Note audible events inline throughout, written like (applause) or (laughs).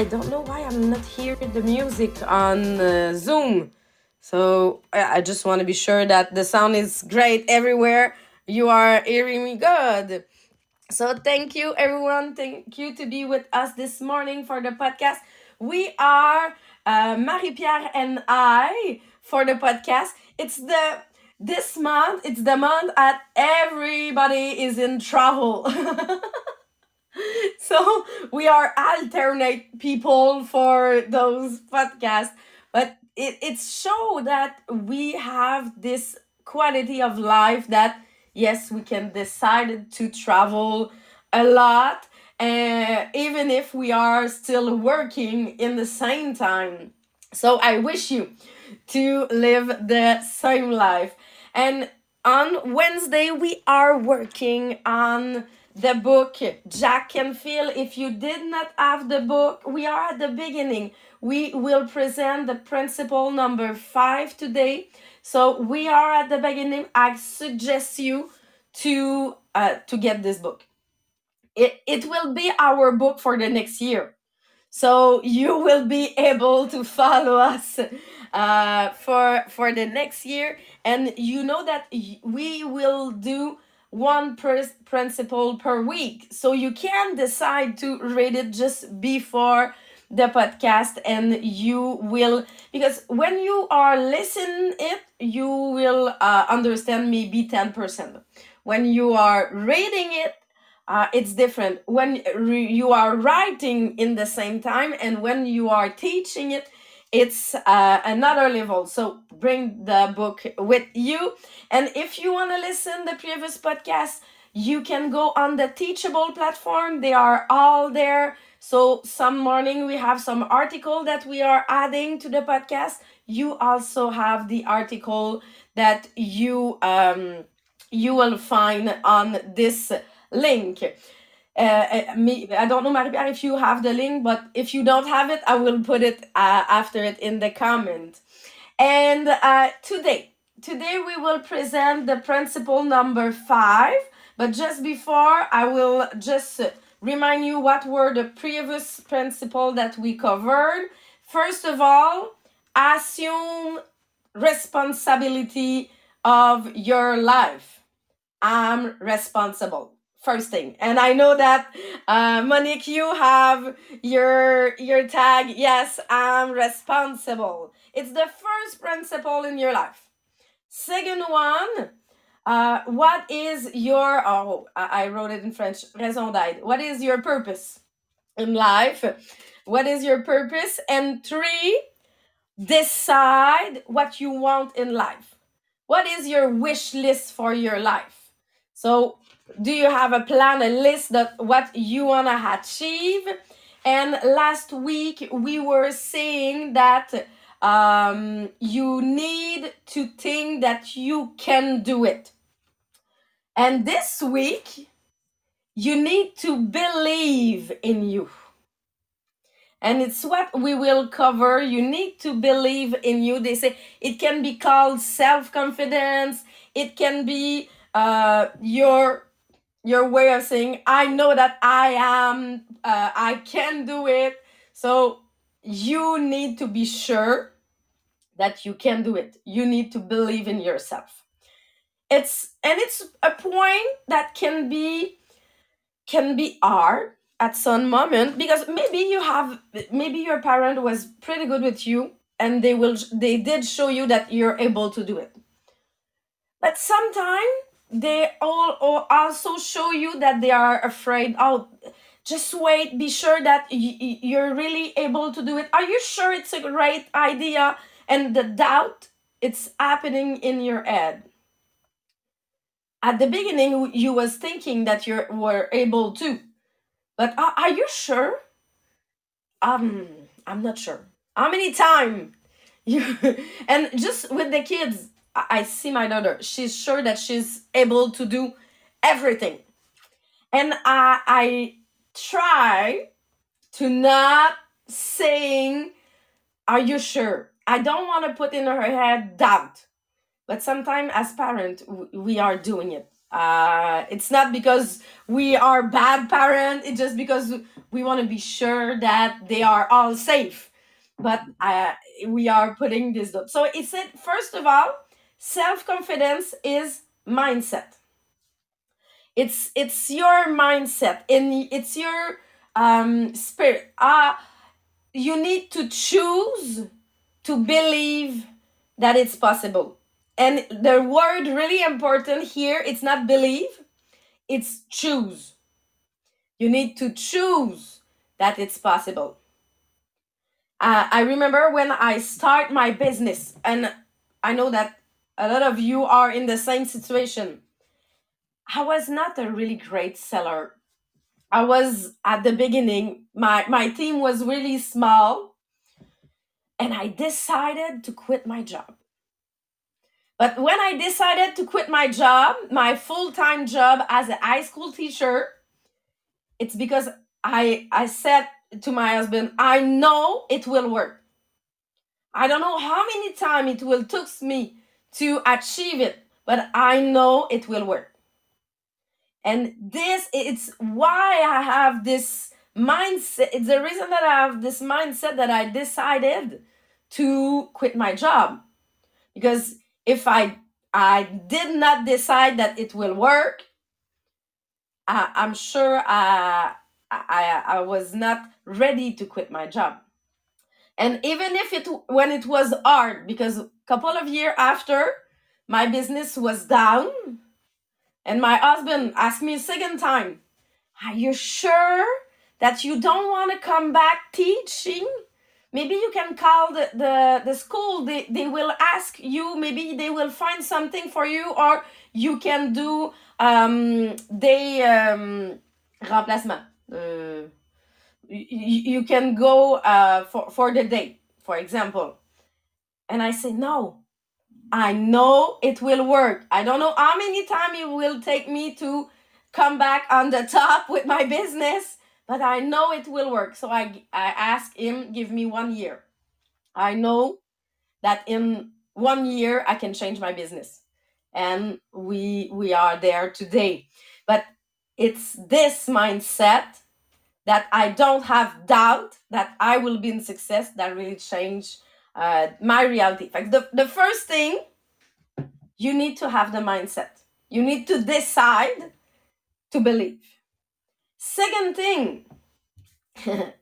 I don't know why I'm not hearing the music on uh, Zoom. So I just want to be sure that the sound is great everywhere. You are hearing me good. So thank you, everyone. Thank you to be with us this morning for the podcast. We are uh, Marie Pierre and I for the podcast. It's the this month. It's the month that everybody is in travel. (laughs) (laughs) so we are alternate people for those podcasts, but it it's show that we have this quality of life that yes, we can decide to travel a lot, uh, even if we are still working in the same time. So I wish you to live the same life. And on Wednesday, we are working on the book Jack Canfield. If you did not have the book, we are at the beginning. We will present the principle number five today. So we are at the beginning. I suggest you to uh, to get this book. It, it will be our book for the next year. So you will be able to follow us uh, for for the next year, and you know that we will do one per principle per week. So you can decide to read it just before the podcast and you will because when you are listening it you will uh, understand maybe 10% when you are reading it uh, it's different when re- you are writing in the same time and when you are teaching it it's uh, another level. So bring the book with you. And if you want to listen the previous podcast you can go on the teachable platform. They are all there. So some morning we have some article that we are adding to the podcast. You also have the article that you um, you will find on this link. Uh, uh, me, I don't know, Marie if you have the link, but if you don't have it, I will put it uh, after it in the comment. And uh, today, today we will present the principle number five. But just before, I will just remind you what were the previous principle that we covered. First of all, assume responsibility of your life I'm responsible. First thing, and I know that uh, Monique, you have your your tag. Yes, I'm responsible. It's the first principle in your life. Second one, uh, what is your oh I wrote it in French. Raison d'être. What is your purpose in life? What is your purpose? And three, decide what you want in life. What is your wish list for your life? So, do you have a plan, a list that what you want to achieve? And last week we were saying that um, you need to think that you can do it. And this week you need to believe in you. And it's what we will cover. You need to believe in you. They say it can be called self confidence, it can be uh, your your way of saying i know that i am uh, i can do it. So you need to be sure that you can do it. You need to believe in yourself. It's and it's a point that can be can be hard at some moment because maybe you have maybe your parent was pretty good with you and they will they did show you that you're able to do it. But sometimes they all, also show you that they are afraid. Oh just wait. Be sure that y- you're really able to do it. Are you sure it's a great idea? And the doubt it's happening in your head. At the beginning you was thinking that you were able to but are, are you sure? Um i'm not sure. How many time? (laughs) You and just with the kids I see my daughter. She's sure that she's able to do everything. And I I try to not saying, Are you sure? I don't want to put in her head doubt. But sometimes as parents, we are doing it. Uh, it's not because we are bad parent. It's just because we want to be sure that they are all safe. But uh, we are putting this up. So it's it first of all, self confidence is mindset. It's it's your mindset and it's your um, spirit. Uh, you need to choose to believe that it's possible. And the word really important here, it's not believe, it's choose. You need to choose that it's possible. Uh, I remember when I start my business, and I know that a lot of you are in the same situation. I was not a really great seller. I was at the beginning, my, my team was really small, and I decided to quit my job. But when I decided to quit my job, my full time job as a high school teacher, it's because I, I said to my husband, I know it will work. I don't know how many times it will took me to achieve it, but I know it will work. And this it's why I have this mindset. It's the reason that I have this mindset that I decided to quit my job. Because if I I did not decide that it will work, I, I'm sure I, I I was not ready to quit my job. And even if it when it was hard, because a couple of years after my business was down, and my husband asked me a second time, Are you sure that you don't want to come back teaching? maybe you can call the, the, the school they, they will ask you maybe they will find something for you or you can do um, they um, uh, you, can go uh, for, for the day for example and i say no i know it will work i don't know how many time it will take me to come back on the top with my business but I know it will work. So I, I ask him, give me one year. I know that in one year I can change my business. And we we are there today. But it's this mindset that I don't have doubt that I will be in success that really change uh, my reality. In fact, the, the first thing you need to have the mindset. You need to decide to believe. Second thing, (laughs)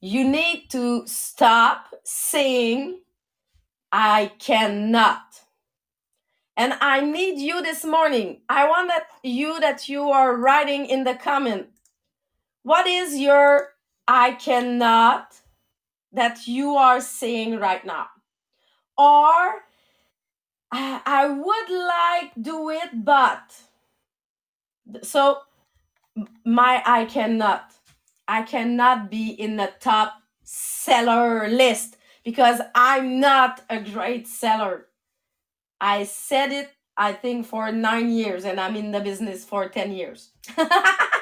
you need to stop saying, I cannot. And I need you this morning. I want that you that you are writing in the comment. What is your I cannot that you are saying right now? Or I would like do it, but so my I cannot. I cannot be in the top seller list because I'm not a great seller. I said it, I think, for nine years, and I'm in the business for 10 years. (laughs)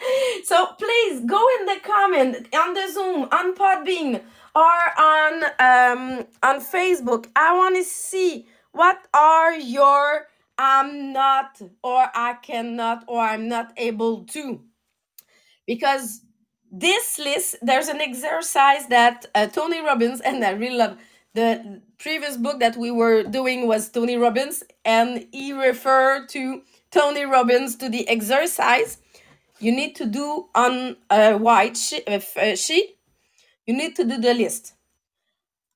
(laughs) so please go in the comment on the Zoom, on Podbean, or on um, on Facebook. I want to see what are your I'm not, or I cannot, or I'm not able to. Because this list, there's an exercise that uh, Tony Robbins, (laughs) and I really love the previous book that we were doing was Tony Robbins, and he referred to Tony Robbins to the exercise you need to do on a white sheet. You need to do the list.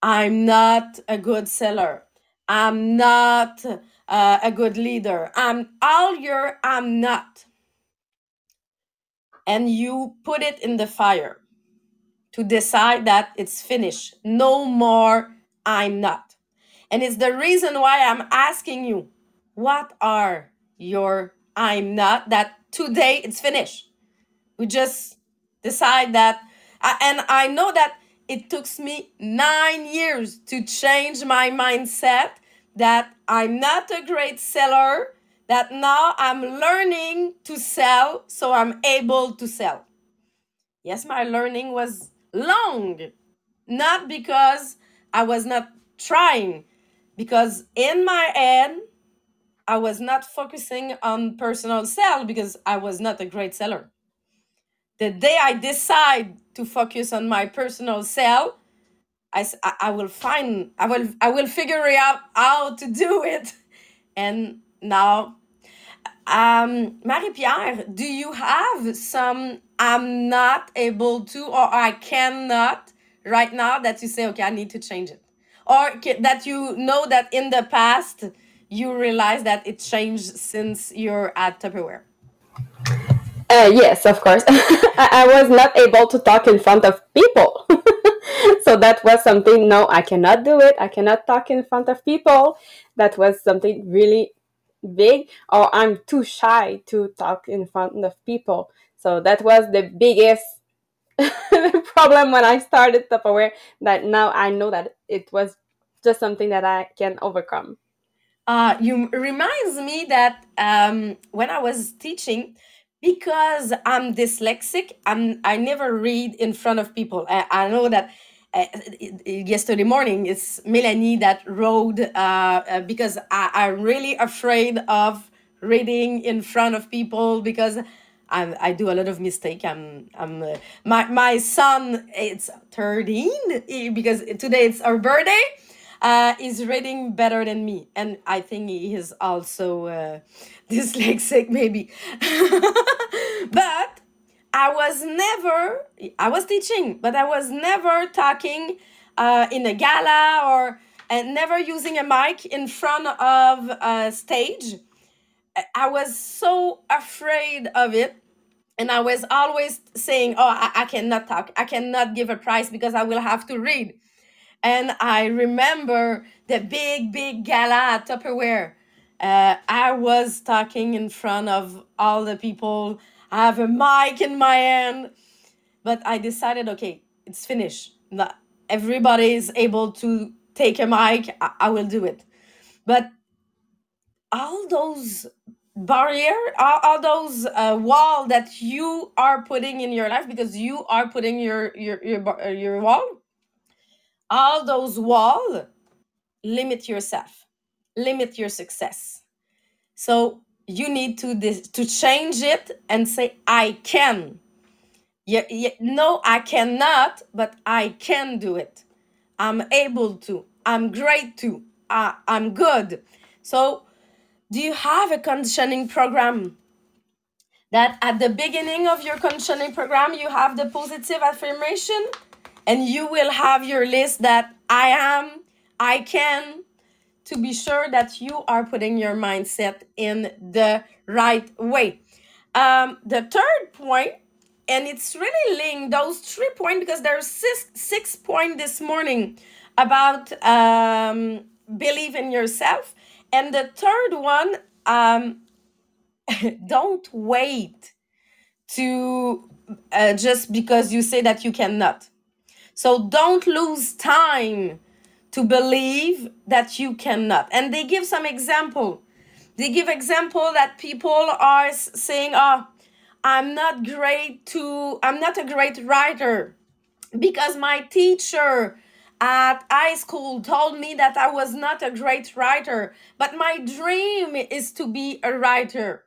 I'm not a good seller. I'm not uh, a good leader. I'm all your I'm not. And you put it in the fire to decide that it's finished. No more I'm not. And it's the reason why I'm asking you, what are your I'm not that today it's finished? We just decide that. And I know that it took me nine years to change my mindset that I'm not a great seller, that now I'm learning to sell, so I'm able to sell. Yes, my learning was long, not because I was not trying, because in my head, I was not focusing on personal sale because I was not a great seller. The day I decide to focus on my personal sale, I will find I will I will figure out how to do it. (laughs) And now um, Marie-Pierre, do you have some I'm not able to or I cannot right now that you say, okay, I need to change it? Or that you know that in the past you realize that it changed since you're at Tupperware? Uh, yes, of course. (laughs) I, was not able to talk in front of people. (laughs) so that was something, no, I cannot do it. I cannot talk in front of people. That was something really big, or I'm too shy to talk in front of people. So that was the biggest (laughs) problem when I started Tupperware. That now I know that it was just something that I can overcome. Uh, you reminds me that um, when I was teaching, because I'm dyslexic, I'm I never read in front of people. I, I know that uh, yesterday morning it's Melanie that wrote uh, uh, because I, I'm really afraid of reading in front of people because I'm, I do a lot of mistake. I'm I'm uh, my my son it's 13 eh, because today it's our birthday uh, is reading better than me, and I think he is also uh, (laughs) dyslexic, maybe. (laughs) but I was never, I was teaching, but I was never talking uh, in a gala or never using a mic in front of a stage. I I was so afraid of it. And I was always saying, Oh, I, I cannot talk. I cannot give a prize because I will have to read. And I remember the big, big gala at Tupperware. Uh, I was talking in front of all the people. I have a mic in my hand, but I decided, okay, it's finished. Everybody is able to take a mic. I, I will do it. But all those barrier, all, all those uh, wall that you are putting in your life because you are putting your your your uh, your wall. All those wall limit yourself, limit your success. So you need to dis- to change it and say, I can. Yeah, yeah, no, I cannot, but I can do it. I'm able to. I'm great to. Uh, I'm good. So, do you have a conditioning program that at the beginning of your conditioning program you have the positive affirmation and you will have your list that I am, I can, to be sure that you are putting your mindset in the right way. Um, the third point, and it's really linked those three points because there's six six point this morning about um, believe in yourself, and the third one, um, (laughs) don't wait to uh, just because you say that you cannot. So don't lose time to believe that you cannot. And they give some example. They give example that people are saying, "Oh, I'm not great to I'm not a great writer because my teacher at high school told me that I was not a great writer, but my dream is to be a writer."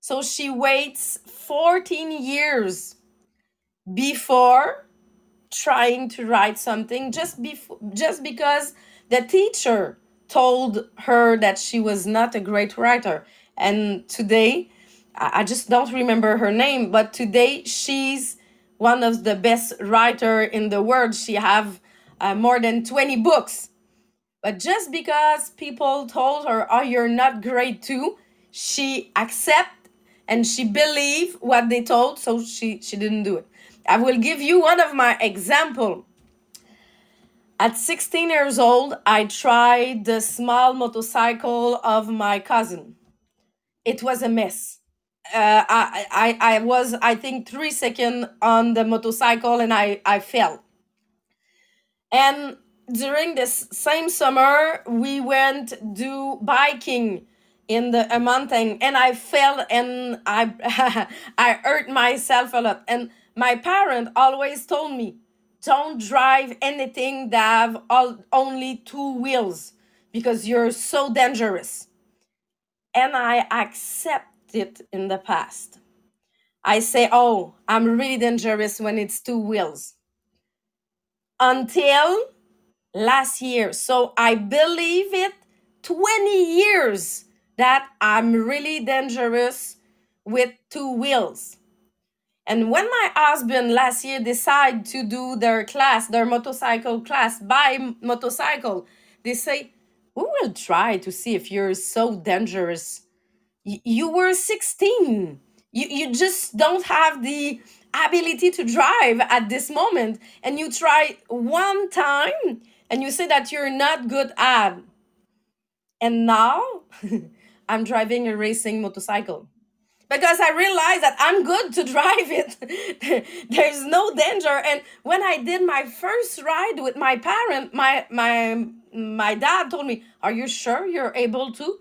So she waits 14 years before trying to write something just before just because the teacher told her that she was not a great writer. And today i I just don't remember her name but today she's one of the best writer in the world. She have uh, more than 20 books. But just because people told her oh you're not great too she accept and she believe what they told so she she didn't do it i will give you one of my example at 16 years old, I tried the small motorcycle of my cousin. It was a mess. Uh, I, I, I was, I think, three seconds on the motorcycle and I, I fell. And during this same summer, we went do biking in the a mountain and I fell and I (laughs) I hurt myself a lot. And my parent always told me, don't drive anything that have all, only two wheels because you're so dangerous. and I accept it in the past. I say, oh, I'm really dangerous when it's two wheels. Until last year. So I believe it 20 years that I'm really dangerous with two wheels. And when my husband last year decided to do their class, their motorcycle class by motorcycle, they say, We will try to see if you're so dangerous. You were 16. You, you just don't have the ability to drive at this moment. And you try one time and you say that you're not good at. And now (laughs) I'm driving a racing motorcycle because I realized that I'm good to drive it. (laughs) There's no danger. And when I did my first ride with my parent, my my my dad told me, "Are you sure you're able to?"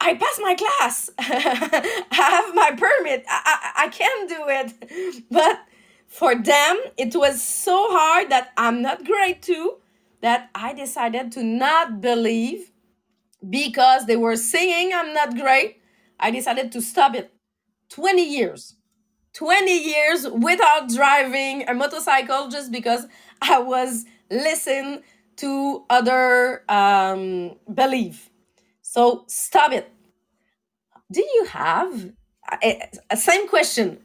I passed my class. (laughs) I have my permit. I, I, I can do it. (laughs) But for them, it was so hard that I'm not great too, that I decided to not believe because they were saying I'm not great. I decided to stop it. 20 years. 20 years without driving a motorcycle just because I was listening to other um, belief. So stop it. Do you have a, a same question?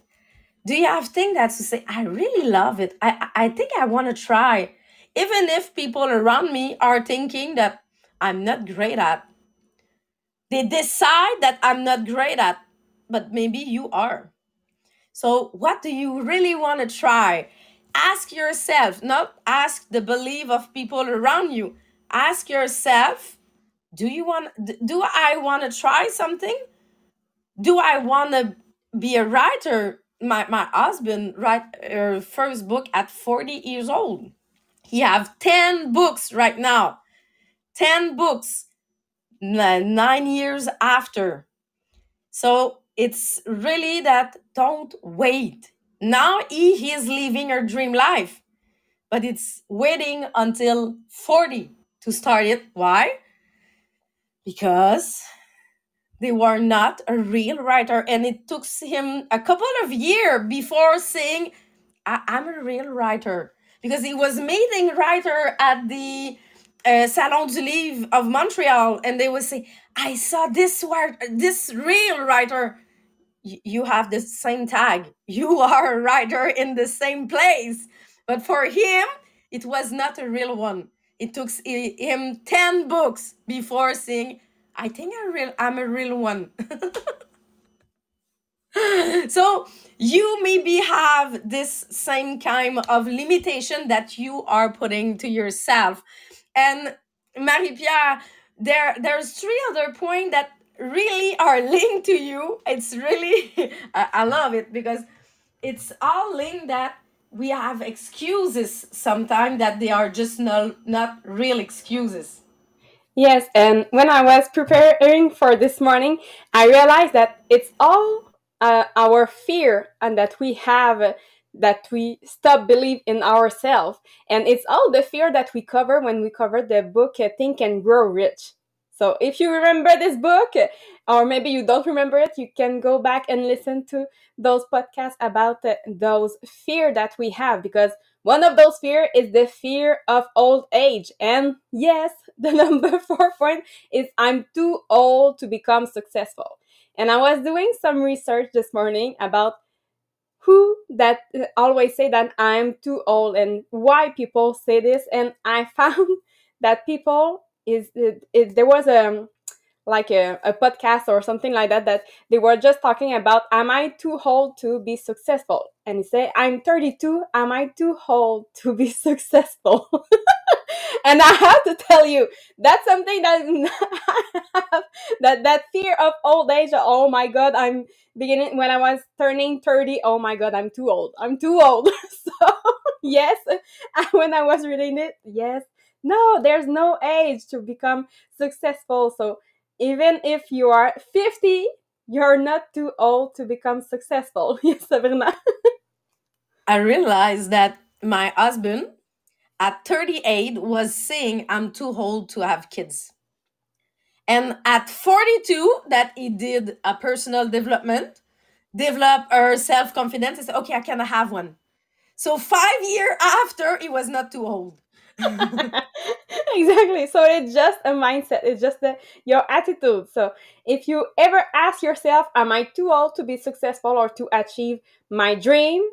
Do you have thing that to say? I really love it. I I think I want to try, even if people around me are thinking that I'm not great at. They decide that I'm not great at, but maybe you are. So, what do you really want to try? Ask yourself, not ask the belief of people around you. Ask yourself, do you want do I want to try something? Do I want to be a writer? My my husband write her first book at 40 years old. He have 10 books right now. 10 books n- 9 years after. So it's really that don't wait. Now he is living her dream life, but it's waiting until 40 to start it. Why? Because they were not a real writer, and it took him a couple of years before saying, I- I'm a real writer. Because he was meeting writer at the uh, Salon du Livre of Montreal, and they would say, I saw this word, this real writer y- you have the same tag. (laughs) You are a writer in the same place. But for him, it was not a real one. It took him 10 books before saying, I think I real, I'm a real one. (laughs) so you maybe have this same kind of limitation that you are putting to yourself. And Marie-Pierre, there there's three other points that really are (laughs) linked to you. It's really (laughs) I, love it because it's all linked that we have excuses sometimes that they are just not not real excuses. Yes, and when I was preparing for this morning, I realized that it's all uh, our fear and that we have that we stop believe in ourselves, and it's all the fear that we cover when we cover the book uh, Think and Grow Rich. So if you remember this book, uh, or maybe you don't remember it, you can go back and listen to those podcasts about uh, those fear that we have because one of those fear is the fear of old age. And yes, (laughs) the number four point is I'm too old to become successful. And I was doing some research this morning about who that uh, always say that I'm too old and why people say this. And I (laughs) found that people is, it, there was a like a, a podcast or something like that that they were just talking about am i too old to be successful? And he say i'm 32 am i too old to be (laughs) successful (laughs) and i have to tell you that's something that (laughs) that that fear of old age oh my god i'm beginning when i was turning 30 oh my god i'm too old i'm too old. (laughs) So yes (laughs) when i was reading it yes. No there's no age to become successful. So even if you are 50 you're not too old to become successful. Yes Sabrina I realized that my husband at 38 was saying I'm too old to have kids. And at 42, that he did a personal development, develop her self confidence, and said, okay, I can have one. So five year after, he was not too old. (laughs) exactly. So it's just a mindset. It's just the, your attitude. So if you ever ask yourself, am I too old to be successful or to achieve my dream?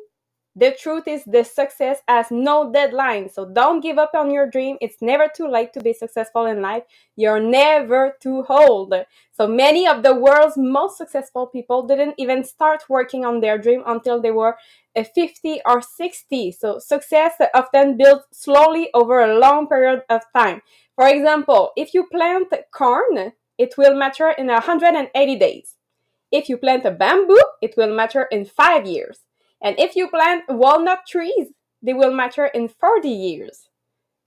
The truth is, the success has no deadline. So don't give up on your dream. It's never too late to be successful in life. You're never too old. So many of the world's most successful people didn't even start working on their dream until they were uh, 50 or 60. So success often builds slowly over a long period of time. For example, if you plant corn, it will mature in 180 days. If you plant a bamboo, it will mature in five years. And if you plant walnut trees, they will mature in 40 years.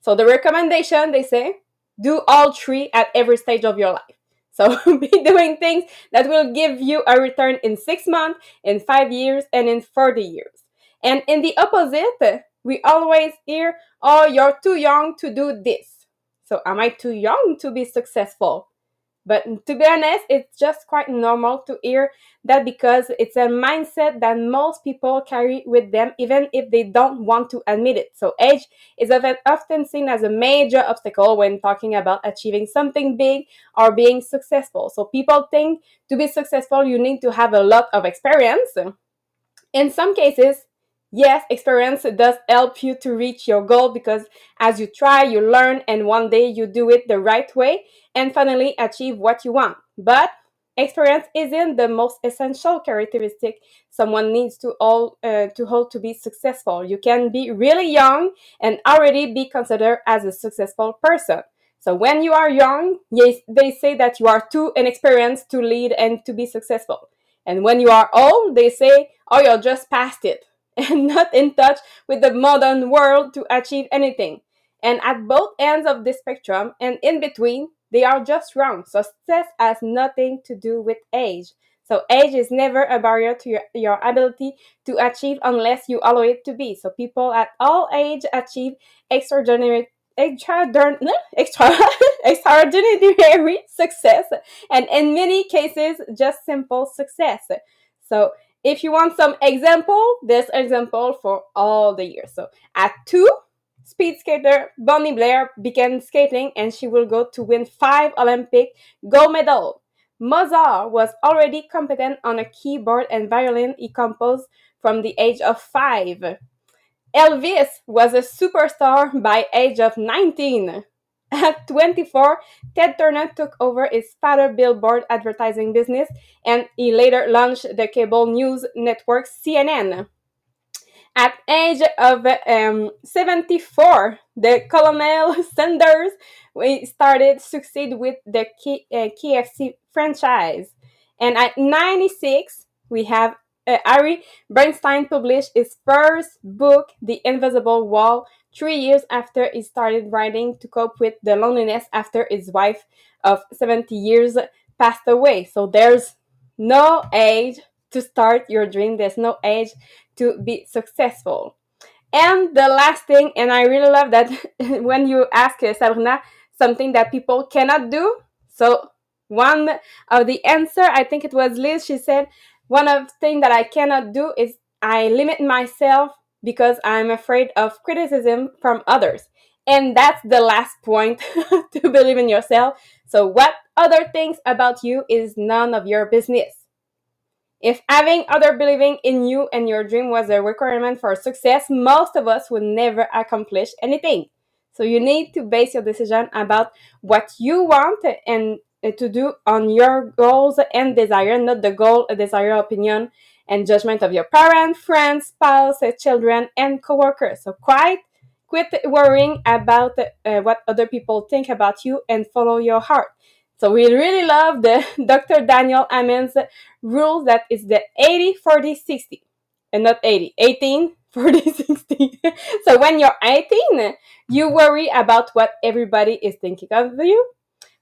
So the recommendation, they say, do all three at every stage of your life. So (laughs) be doing things that will give you a return in six months, in five years, and in 40 years. And in the opposite, we always hear, oh, you're too young to do this. So am I too young to be successful? But to be honest, it's just quite normal to hear that because it's a mindset that most people carry with them, even if they don't want to admit it. So, age is often seen as a major obstacle when talking about achieving something big or being successful. So, people think to be successful, you need to have a lot of experience. In some cases, yes, experience does help you to reach your goal because as you try, you learn, and one day you do it the right way and finally achieve what you want. But experience isn't the most essential characteristic someone needs to all uh, to hold to be successful. You can be really young and already be considered as a successful person. So when you are young, yes, they say that you are too inexperienced to lead and to be successful. And when you are old, they say, oh, you're just past it and not in touch with the modern world to achieve anything. And at both ends of the spectrum and in between, they are just wrong. Success has nothing to do with age. So age is never a barrier to your, your ability to achieve unless you allow it to be. So people at all age achieve extraordinary (laughs) extra, extra (laughs) extraordinary success and in many cases just simple success. So if you want some example, this example for all the years. So at two, speed skater Bonnie Blair began skating and she will go to win five Olympic gold medals. Mozart was already competent on a keyboard and violin he composed from the age of five. Elvis was a superstar by age of 19. At 24, Ted Turner took over his father billboard advertising business and he later launched the cable news network CNN. At age of um, 74, the Colonel (laughs) Sanders started succeed with the K- uh, KFC franchise. And at 96, we have uh, Harry Bernstein published his first book, The Invisible Wall, three years after he started writing to cope with the loneliness after his wife of 70 years passed away. So there's no age to start your dream, there's no age to be successful. And the last thing, and I really love that (laughs) when you ask uh, Sabrina something that people cannot do. So one of the answer, I think it was Liz, she said, one of the things that I cannot do is I limit myself because I'm afraid of criticism from others. And that's the last point (laughs) to believe in yourself. So, what other things about you is none of your business. If having other believing in you and your dream was a requirement for success, most of us would never accomplish anything. So you need to base your decision about what you want and Eh, to do on your goals and desire, not the goal, desire, opinion, and judgment of your parents, friends, spouse, eh, children, and coworkers. So quite quit worrying about uh, what other people think about you and follow your heart. So we really love the (laughs) Dr. Daniel Amen's rule that is the 80 40 60 and not 80 18 (laughs) 40 60 (laughs) so when you're 18 you worry about what everybody is thinking of you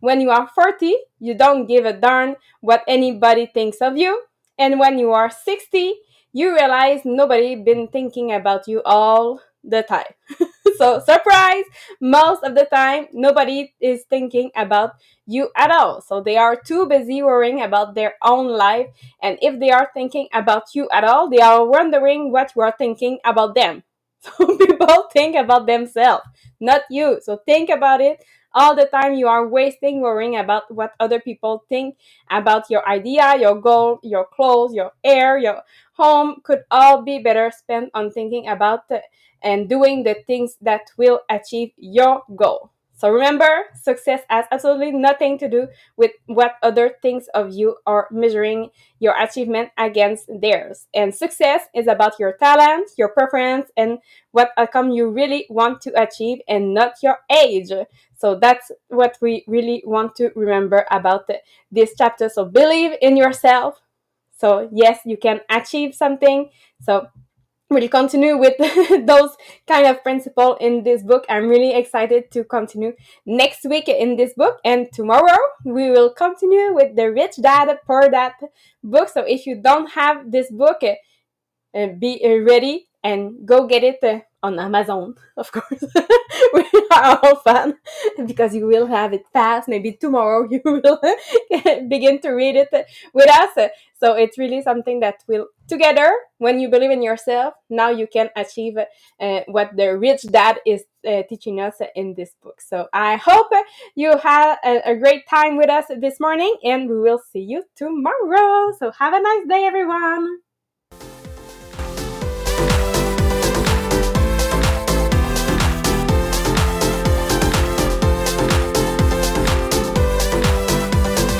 when you are 40 you don't give a darn what anybody thinks of you and when you are 60 you realize nobody been thinking about you all the time. (laughs) so, surprise, most of the time, nobody is thinking about you at all. So, they are too busy worrying about their own life. And if they are thinking about you at all, they are wondering what you are thinking about them. (laughs) So, people think about themselves, not you. So, think about it all the time you are wasting worrying about what other people think about your idea, your goal, your clothes, your air, your home could all be better spent on thinking about and doing the things that will achieve your goal. So remember, success has absolutely nothing to do with what other thinks of you or measuring your achievement against theirs. And success is about your talent, your preference, and what outcome you really want to achieve and not your age. So that's what we really want to remember about this chapter. So believe in yourself. So yes, you can achieve something. So we'll continue with (laughs) those kind of principle in this book. I'm really excited to continue next week in this book. And tomorrow we will continue with the Rich Dad Poor Dad book. So if you don't have this book, uh, be ready and go get it uh, on Amazon, (laughs) of course. (laughs) (laughs) fun because you will have it fast. Maybe tomorrow (laughs) you will (laughs) begin to read it with us. So it's really something that will together when you believe in yourself. Now you can achieve uh, what the rich dad is uh, teaching us in this book. So I hope you had a, a great time with us this morning, and we will see you tomorrow. So have a nice day, everyone.